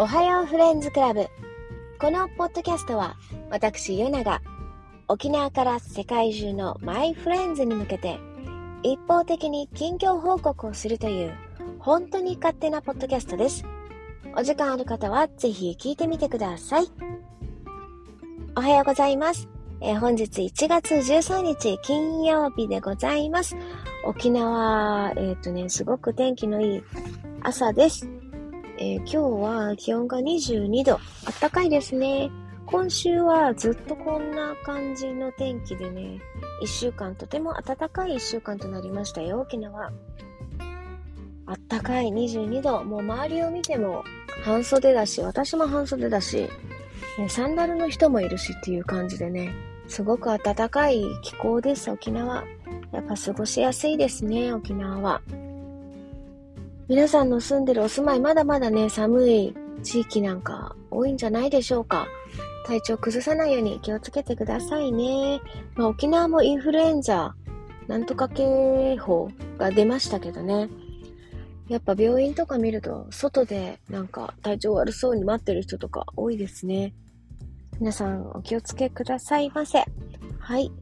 おはようフレンズクラブ。このポッドキャストは、私、ヨナが、沖縄から世界中のマイフレンズに向けて、一方的に近況報告をするという、本当に勝手なポッドキャストです。お時間ある方は、ぜひ聞いてみてください。おはようございます。えー、本日1月13日金曜日でございます。沖縄、えっ、ー、とね、すごく天気のいい朝です。えー、今日は気温が22度。あったかいですね。今週はずっとこんな感じの天気でね、一週間とても暖かい一週間となりましたよ、沖縄。あったかい22度。もう周りを見ても半袖だし、私も半袖だし、サンダルの人もいるしっていう感じでね、すごく暖かい気候です、沖縄。やっぱ過ごしやすいですね、沖縄は。皆さんの住んでるお住まいまだまだね、寒い地域なんか多いんじゃないでしょうか。体調崩さないように気をつけてくださいね。まあ、沖縄もインフルエンザ、なんとか警報が出ましたけどね。やっぱ病院とか見ると、外でなんか体調悪そうに待ってる人とか多いですね。皆さんお気をつけくださいませ。はい。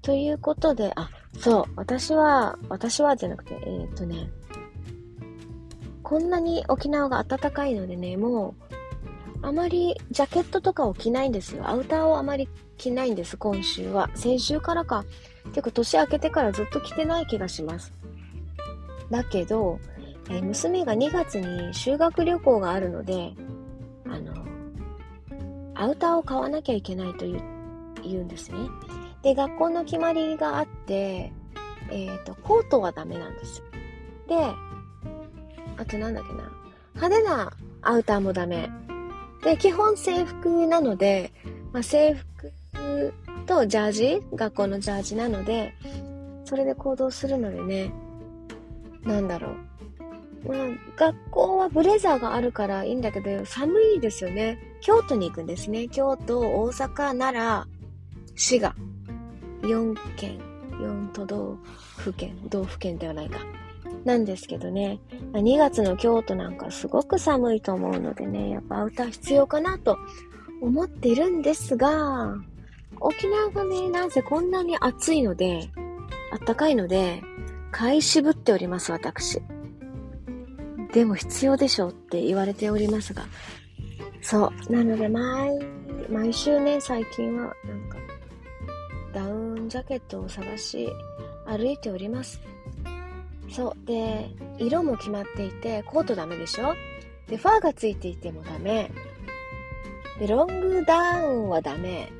ということで、あ、そう、私は、私はじゃなくて、えー、っとね、こんなに沖縄が暖かいのでね、もう、あまりジャケットとかを着ないんですよ。アウターをあまり着ないんです、今週は。先週からか。結構年明けてからずっと着てない気がします。だけど、えー、娘が2月に修学旅行があるので、あの、アウターを買わなきゃいけないと言うんですね。で、学校の決まりがあって、えっ、ー、と、コートはダメなんです。で、あとなんだっけな。派手なアウターもダメ。で、基本制服なので、まあ、制服とジャージ学校のジャージなので、それで行動するのでね、なんだろう。まあ、学校はブレザーがあるからいいんだけど、寒いですよね。京都に行くんですね。京都、大阪、奈良、滋賀。4県、4都道府県、道府県ではないか。なんですけどね、2月の京都なんかすごく寒いと思うのでね、やっぱアウター必要かなと思ってるんですが、沖縄がね、なぜこんなに暑いので、あったかいので、買い渋っております、私。でも必要でしょうって言われておりますが。そう。なので、毎、毎週ね、最近は、なんか、ダウンジャケットを探し、歩いております。そう。で、色も決まっていて、コートダメでしょ？で、ファーがついていてもダメ。で、ロングダウンはダメ。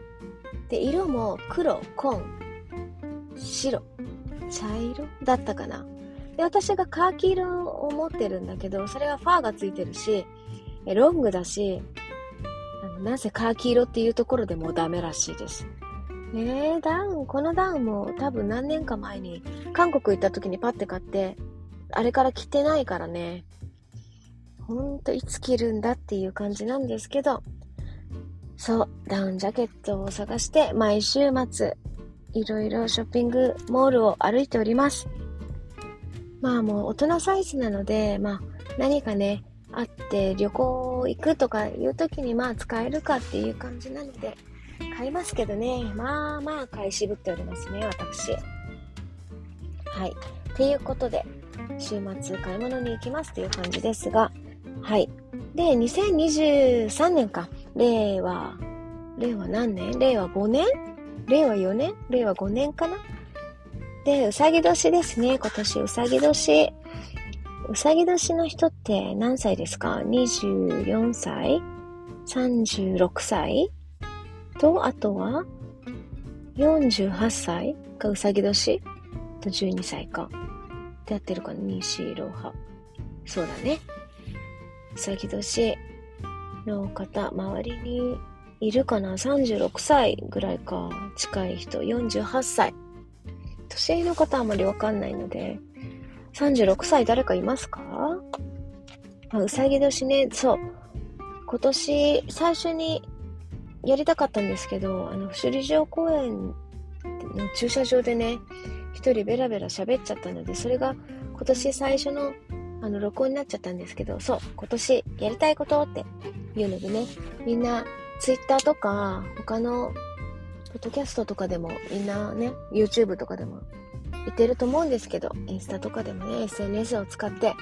で、色も黒、紺、白、茶色だったかな。で、私がカーキ色を持ってるんだけど、それはファーがついてるし、ロングだし、あのなぜカーキ色っていうところでもダメらしいです。ねえ、ダウン、このダウンも多分何年か前に韓国行った時にパッて買って、あれから着てないからね。ほんといつ着るんだっていう感じなんですけど、そう、ダウンジャケットを探して毎週末、いろいろショッピングモールを歩いております。まあもう大人サイズなので、まあ何かね、あって旅行行くとかいう時にまあ使えるかっていう感じなので、買いますけどね、まあまあ買い渋っておりますね、私。はい。っていうことで、週末買い物に行きますっていう感じですが、はい。で、2023年か。令和、令和何年？令和5年？令和4年？令和5年かな？で、うさぎ年ですね。今年うさぎ年。うさぎ年の人って何歳ですか ?24 歳 ?36 歳？と、あとは、48歳がうさぎ年？と12歳か。ってやってるかな ?2、4、6、8。そうだね。うさぎ年の方、周りにいるかな ?36 歳ぐらいか。近い人。48歳。年上の方あまりわかんないので、36歳誰かいますか？あ、うさぎ年ね、そう。今年、最初にやりたかったんですけど、あの、首里城公園の駐車場でね、一人ベラベラ喋っちゃったので、それが今年最初のあの、録音になっちゃったんですけど、そう、今年やりたいことっていうのでね、みんな Twitter とか他のポッドキャストとかでもみんなね、YouTube とかでも言ってると思うんですけど、インスタとかでもね、SNS を使って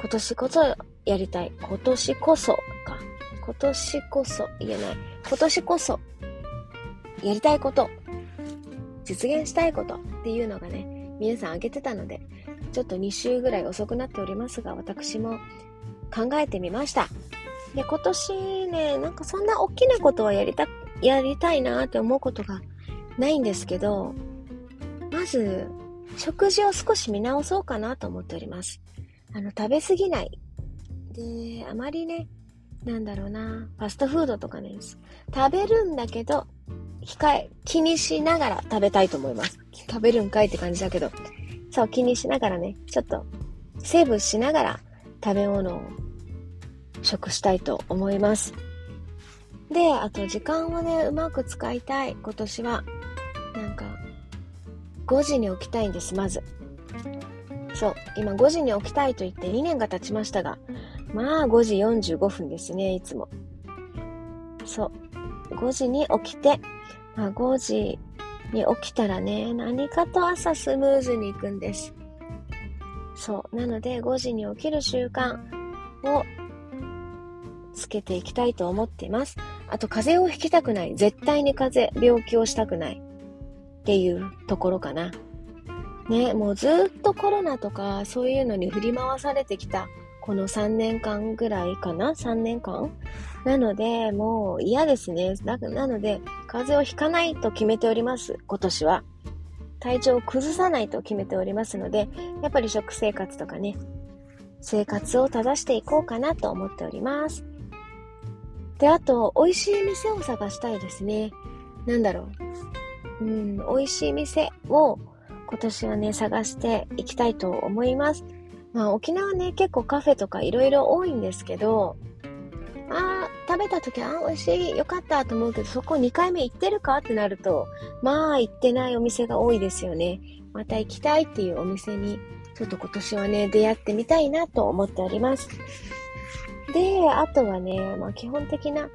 今年こそやりたい。今年こそか。今年こそ言えない。今年こそやりたいこと、実現したいことっていうのがね、皆さん挙げてたので、ちょっと2週ぐらい遅くなっておりますが、私も考えてみました。で、今年ね、なんかそんな大きなことはやりた、やりたいなって思うことがないんですけど、まず、食事を少し見直そうかなと思っております。あの、食べ過ぎない。で、あまりね、なんだろうな、ファストフードとかね、食べるんだけど、控え、気にしながら食べたいと思います。食べるんかいって感じだけど、そう、気にしながらね、ちょっと、セーブしながら食べ物を食したいと思います。で、あと時間をね、うまく使いたい、今年は。なんか、5時に起きたいんです、まず。そう、今5時に起きたいと言って2年が経ちましたが、まあ5時45分ですね、いつも。そう、5時に起きて、まあ5時に起きたらね、何かと朝スムーズに行くんです。そう。なので、5時に起きる習慣をつけていきたいと思っています。あと、風邪をひきたくない。絶対に風邪、病気をしたくない。っていうところかな。ね、もうずっとコロナとかそういうのに振り回されてきたこの3年間ぐらいかな ?3 年間？なので、もう嫌ですね。なので、風邪をひかないと決めております。今年は。体調を崩さないと決めておりますので、やっぱり食生活とかね、生活を正していこうかなと思っております。で、あと、美味しい店を探したいですね。なんだろう。うん、美味しい店を今年はね、探していきたいと思います。まあ、沖縄ね、結構カフェとか色々多いんですけど、あー、食べた時、あー、美味しい、よかったと思うけど、そこ2回目行ってるかってなると、まあ、行ってないお店が多いですよね。また行きたいっていうお店に、ちょっと今年はね、出会ってみたいなと思っております。で、あとはね、まあ基本的な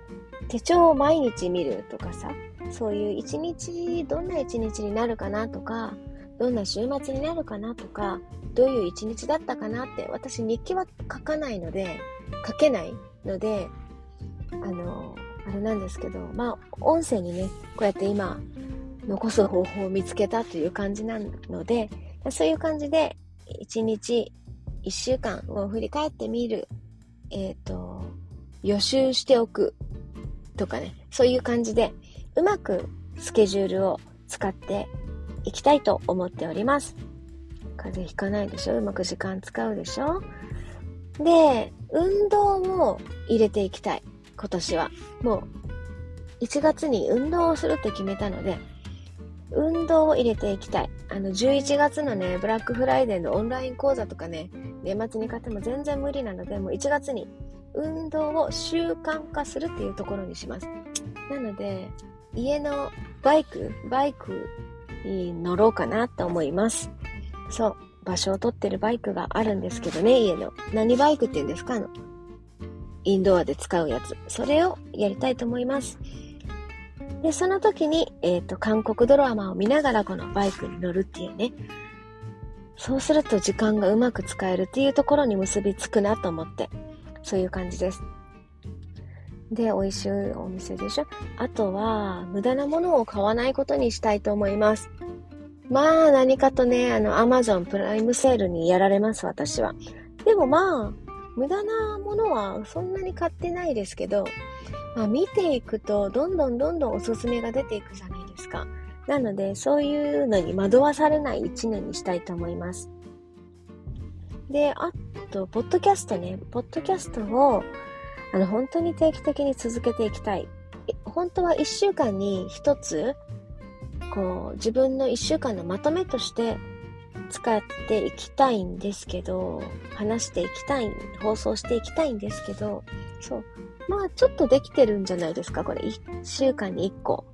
手帳を毎日見るとかさ、そういう一日、どんな一日になるかなとか、どんな週末になるかなとか、どういう一日だったかなって、私日記は書かないので、書けないので、あの、あれなんですけど、まあ、音声にね、こうやって今、残す方法を見つけたという感じなので、そういう感じで、一日、一週間を振り返ってみるえっ、ー、と、予習しておくとかね、そういう感じで、うまくスケジュールを使っていきたいと思っております。風邪ひかないでしょ？うまく時間使うでしょ？で、運動を入れていきたい。今年は。もう、1月に運動をするって決めたので、運動を入れていきたい。あの、11月のね、ブラックフライデーのオンライン講座とかね、年末に買っても全然無理なので、もう1月に運動を習慣化するっていうところにします。なので、家のバイク、バイク乗ろうかなと思います。そう、場所を取ってるバイクがあるんですけどね、家の。何バイクって言うんですか？あの、インドアで使うやつ。それをやりたいと思います。で、その時に、えっ、ー、と、韓国ドラマを見ながらこのバイクに乗るっていうね。そうすると時間がうまく使えるっていうところに結びつくなと思って、そういう感じです。で、美味しいお店でしょあとは、無駄なものを買わないことにしたいと思います。まあ、何かとね、あの、アマゾンプライムセールにやられます、私は。でもまあ、無駄なものはそんなに買ってないですけど、まあ、見ていくと、どんどんどんどんおすすめが出ていくじゃないですか。なので、そういうのに惑わされない一年にしたいと思います。で、あと、ポッドキャストね。ポッドキャストを、あの、本当に定期的に続けていきたい。本当は一週間に一つ、こう、自分の一週間のまとめとして使っていきたいんですけど、話していきたい、放送していきたいんですけど、そう。まあ、ちょっとできてるんじゃないですか、これ。1週間に1個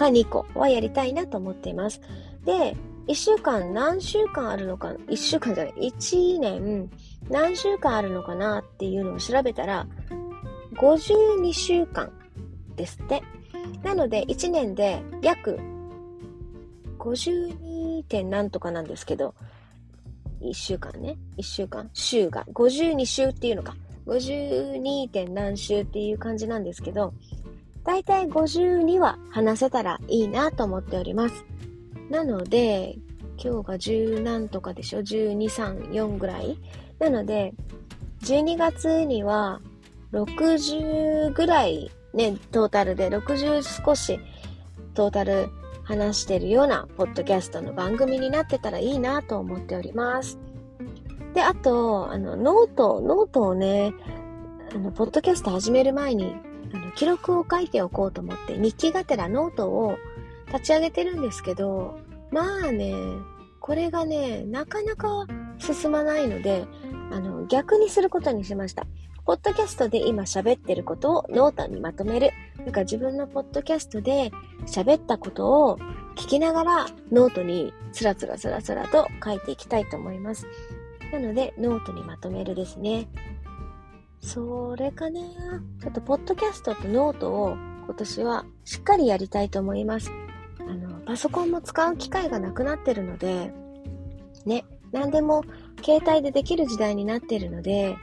か2個はやりたいなと思っています。で、1週間何週間あるのか、1週間じゃない、1年何週間あるのかなっていうのを調べたら、52週間ですって。なので、1年で約 52. 点なんとかなんですけど、1週間ね。1週間。週が。52週っていうのか。52. 点何週っていう感じなんですけど、だいたい52は話せたらいいなと思っております。なので、今日が10何とかでしょ ?12、3、4ぐらい？なので、12月には60ぐらいね、トータルで60少しトータル話してるようなポッドキャストの番組になってたらいいなと思っております。で、あと、あの、 note、noteをね、あの、ポッドキャスト始める前に、あの、記録を書いておこうと思って、日記がてらノートを立ち上げてるんですけど、まあね、これがね、なかなか進まないので、あの、逆にすることにしました。ポッドキャストで今喋ってることをノートにまとめる。なんか自分のポッドキャストで喋ったことを聞きながらノートにスラスラスラスラと書いていきたいと思います。なので、ノートにまとめるですね。それかなちょっとポッドキャストとノートを今年はしっかりやりたいと思います。あの、パソコンも使う機会がなくなってるので、ね、何でも携帯でできる時代になってるので、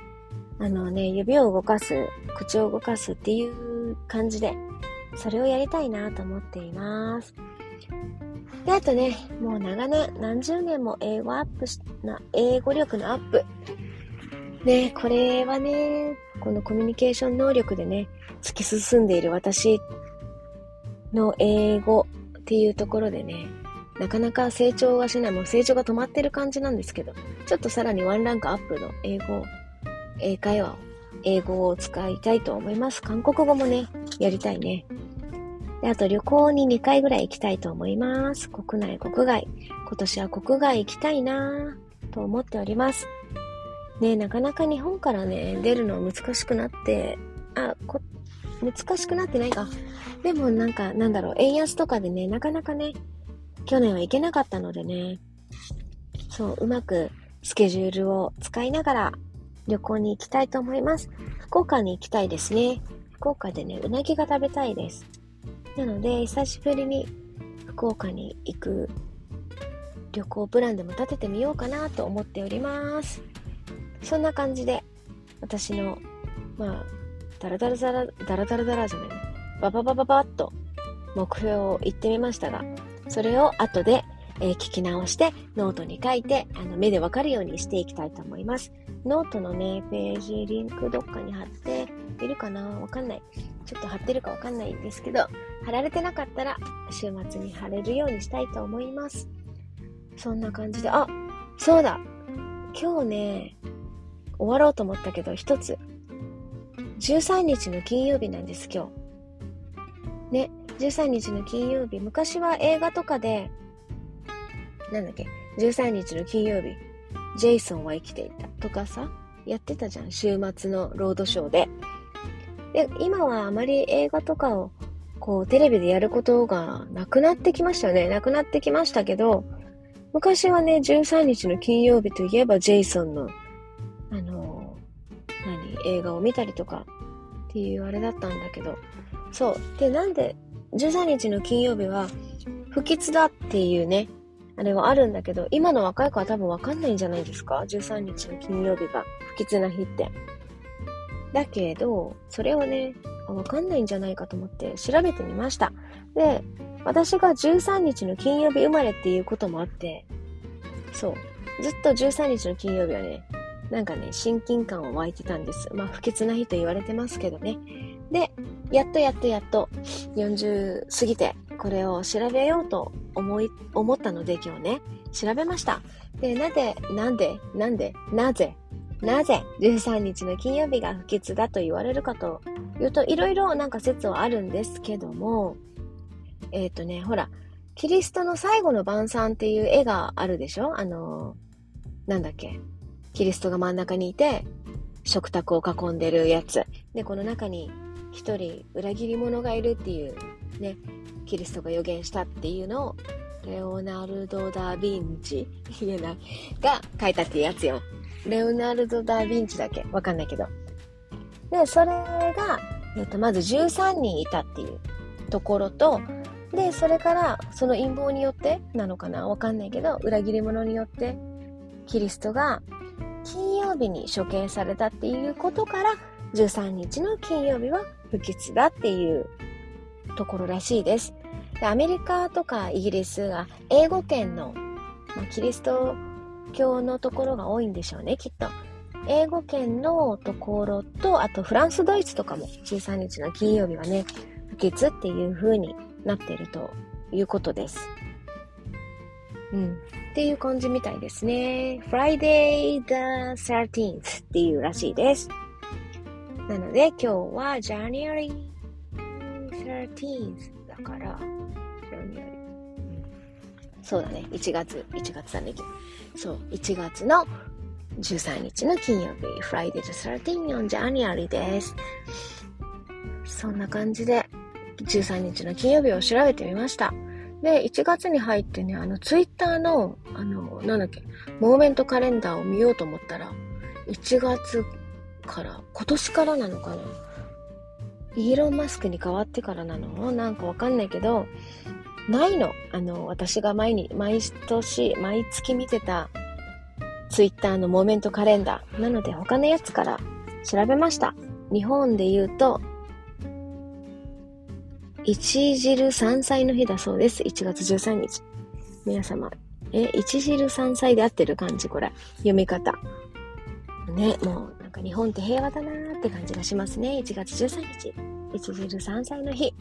あのね、指を動かす、口を動かすっていう感じで、それをやりたいなと思っています。で、あとね、もう長年、何十年も英語アップし、な、英語力のアップ。ね、これはね、このコミュニケーション能力でね、突き進んでいる私の英語っていうところでね、なかなか成長はしない、もう成長が止まってる感じなんですけど、ちょっとさらにワンランクアップの英語、英会話、英語を使いたいと思います。韓国語もね、やりたいね。で、あと旅行に2回ぐらい行きたいと思います。国内、国外。今年は国外行きたいなぁと思っております。ねなかなか日本からね、出るの難しくなって、あ、こ、難しくなってないか。でもなんか、なんだろう、円安とかでね、なかなかね、去年は行けなかったのでね、そう、うまくスケジュールを使いながら旅行に行きたいと思います。福岡に行きたいですね。福岡でね、うなぎが食べたいです。なので、久しぶりに福岡に行く旅行プランでも立ててみようかなと思っております。そんな感じで、私の、まあ、ダラダラダラ、ダラダラダラじゃないバババババッと目標を言ってみましたが、それを後で、えー聞き直してノートに書いてあの目でわかるようにしていきたいと思います。ノートのね、ページ、リンクどっかに貼っているかな？わかんない。ちょっと貼ってるかわかんないんですけど、貼られてなかったら週末に貼れるようにしたいと思います。そんな感じで、あ、そうだ今日ね、終わろうと思ったけど、一つ。13日の金曜日なんです、今日。ね、13日の金曜日。昔は映画とかで、なんだっけ、13日の金曜日、ジェイソンは生きていたとかさ、やってたじゃん、週末のロードショーで。で、今はあまり映画とかを、こう、テレビでやることがなくなってきましたよね。なくなってきましたけど、昔はね、13日の金曜日といえば、ジェイソンの、あの何、映画を見たりとかっていうあれだったんだけど、そう。で、なんで、13日の金曜日は、不吉だっていうね、あれはあるんだけど、今の若い子は多分わかんないんじゃないですか ?13 日の金曜日が不吉な日って。だけど、それをね、わかんないんじゃないかと思って調べてみました。で、私が13日の金曜日生まれっていうこともあって、そう。ずっと13日の金曜日はね、なんかね、親近感を湧いてたんです。まあ、不吉な日と言われてますけどね。で、やっとやっとやっと40過ぎて、これを調べようと思い、思ったので今日ね、調べました。で、なぜ、なんで、なんで、なぜ、なぜ13日の金曜日が不吉だと言われるかというと、いろいろなんか説はあるんですけども、えっ、とね、ほら、キリストの最後の晩餐っていう絵があるでしょ？あの、なんだっけ？キリストが真ん中にいて、食卓を囲んでるやつ。で、この中に一人裏切り者がいるっていうね、キリストが予言したっていうのを、レオナルド・ダ・ヴィンチ言えない。が書いたっていうやつよ。レオナルド・ダ・ヴィンチだっけ？わかんないけど。で、それが、えっと、まず13人いたっていうところと、で、それから、その陰謀によってなのかな？わかんないけど、裏切り者によって、キリストが金曜日に処刑されたっていうことから、13日の金曜日は不吉だっていうところらしいです。でアメリカとかイギリスが英語圏の、まあ、キリスト教のところが多いんでしょうね、きっと。英語圏のところと、あとフランス、ドイツとかも13日の金曜日はね、不吉っていう風になっているということです。うん。っていう感じみたいですね。Friday the 13th っていうらしいです。なので今日は January 13th だから、January そうだね。1月、1月だね。そう、1月の13日の金曜日、Friday the 13th on January です。そんな感じで、13日の金曜日を調べてみました。で、1月に入ってね、あの、ツイッターの、あの、なんだっけ、モーメントカレンダーを見ようと思ったら、1月から、今年からなのかな？イーロン・マスクに変わってからなの？なんかわかんないけど、ないの。あの、私が毎に、毎年、毎月見てた、ツイッターのモーメントカレンダー。なので、他のやつから調べました。日本で言うと、一汁三菜の日だそうです。1月13日。皆様、え、一汁三菜で合ってる感じ？これ。読み方。ね、もうか日本って平和だなーって感じがしますね。1月13日。一汁三菜の日。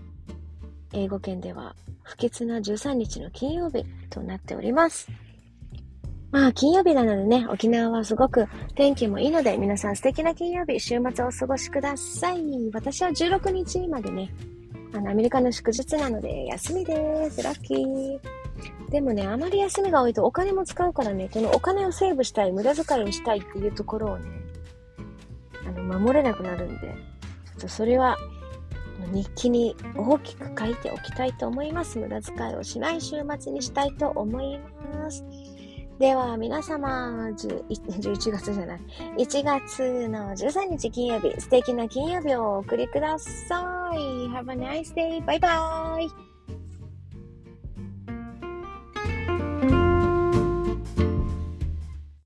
英語圏では不吉な13日の金曜日となっております。まあ、金曜日なのでね、沖縄はすごく天気もいいので、皆さん素敵な金曜日、週末をお過ごしください。私は16日までね、あの、アメリカの祝日なので休みです。ラッキー。でもね、あまり休みが多いとお金も使うからね、このお金をセーブしたい、無駄遣いをしたいっていうところをね、守れなくなるんで、ちょっとそれは、日記に大きく書いておきたいと思います。無駄遣いをしない週末にしたいと思います。では皆様、11月じゃない、1月の13日金曜日、素敵な金曜日をお送りください。Have a nice day. バイバイ。